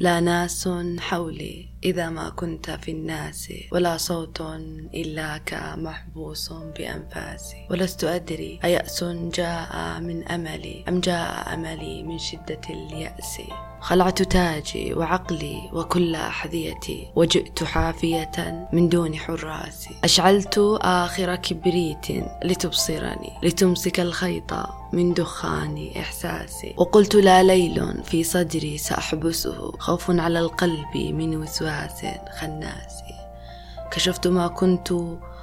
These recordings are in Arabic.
لا ناس حولي. إذا ما كنت في الناس ولا صوت إلاك محبوس بأنفاسي. ولست أدري أيأس جاء من أملي أم جاء أملي من شدة اليأس. خلعت تاجي وعقلي وكل أحذيتي وجئت حافية من دون حراس أشعلت آخر كبريت لتبصرني لتمسك الخيط من دخان إحساسي. وقلت لا ليل في صدري سأحبسه خوف على القلب من وسواس. خناس كشفت ما كنت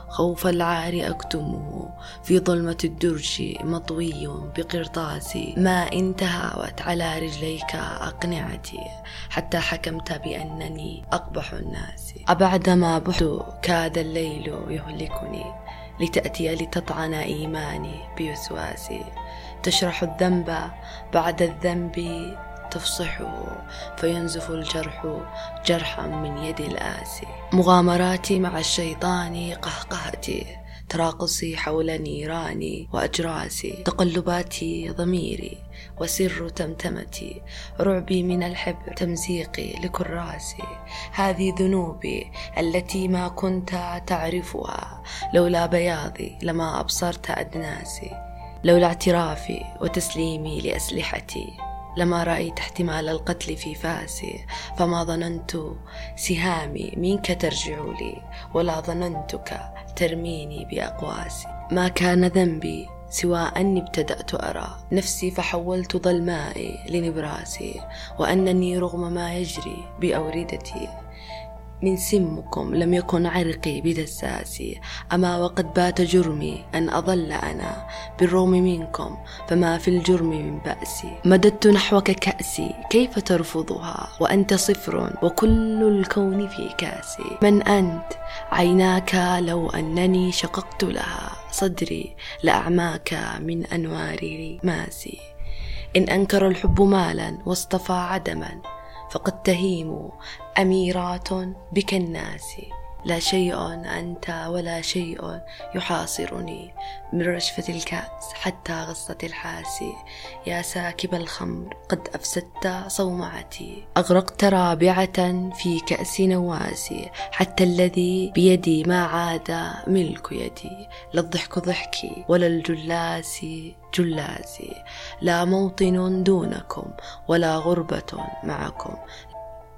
خوف العار أكتمه. في ظلمة الدرج مطوي بقرطاس ما انتهاوت على رجليك أقنعتي. حتى حكمت بأنني أقبح الناس. أبعدما بحت كاد الليل يهلكني. لتأتي لتطعن إيماني بوسواسي. تشرح الذنب بعد الذنب تفصحه فينزف الجرح جرحا من يد الآسي مغامراتي مع الشيطان قهقهتي تراقصي حول نيراني وأجراسي. تقلباتي ضميري وسر تمتمتي. رعبي من الحبر تمزيقي لكراسي. هذه ذنوبي التي ما كنت تعرفها. لولا بياضي لما أبصرت أدناسي. لولا اعترافي وتسليمي لأسلحتي. لما رأيت احتمال القتل في فاسي فما ظننت سهامي منك ترجع لي ولا ظننتك ترميني بأقواسي. ما كان ذنبي سوى أني ابتدأت أرى نفسي فحولت ظلمائي لنبراسي وأنني رغم ما يجري بأوردتي. من سمكم لم يكن عرقي بدساسي أما وقد بات جرمي أن أظل أنا بالروم منكم فما في الجرم من بأسي مددت نحوك كأسي كيف ترفضها؟ وأنت صفر وكل الكون في كاسي من أنت؟ عيناك لو أنني شققت لها. صدري لأعماك من أنوار ماسي إن أنكر الحب مالا واصطفى عدما. فقد تهيم أميرات بك الناس. لا شيء أنت ولا شيء يحاصرني من رشفة الكأس حتى غصة الحاسي يا ساكب الخمر قد أفسدت صومعتي. أغرقت رابعة في كأس نواسي. حتى الذي بيدي ما عاد ملك يدي. لا الضحك ضحكي ولا الجلاس جلاسي. لا موطن دونكم ولا غربة معكم.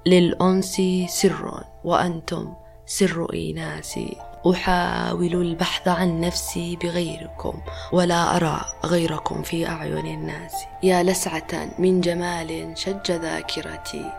للأنس سر وأنتم سر إيناسي. أحاول البحث عن نفسي بغيركم ولا أرى غيركم في أعين الناس. يا لسعة من جمال شج ذاكرتي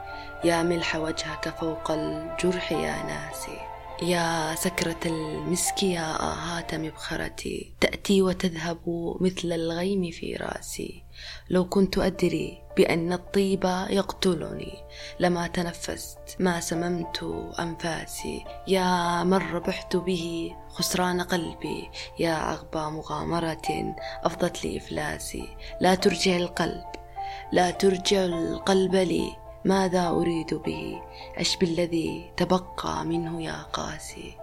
يا ملح وجهك فوق الجرح يا ناسي. يا سكرة المسك يا آهات مبخرتي تأتي وتذهب مثل الغيم في رأسي. لو كنت أدري بأن الطيب يقتلني لما تنفست ما سممت أنفاسي. يا من ربحت به خسران قلبي. يا أغبى مغامرة أفضت لي إفلاسي لا ترجع القلب لا ترجع القلب لي. ماذا أريد به؟ عش بالذي تبقى منه يا قاسي؟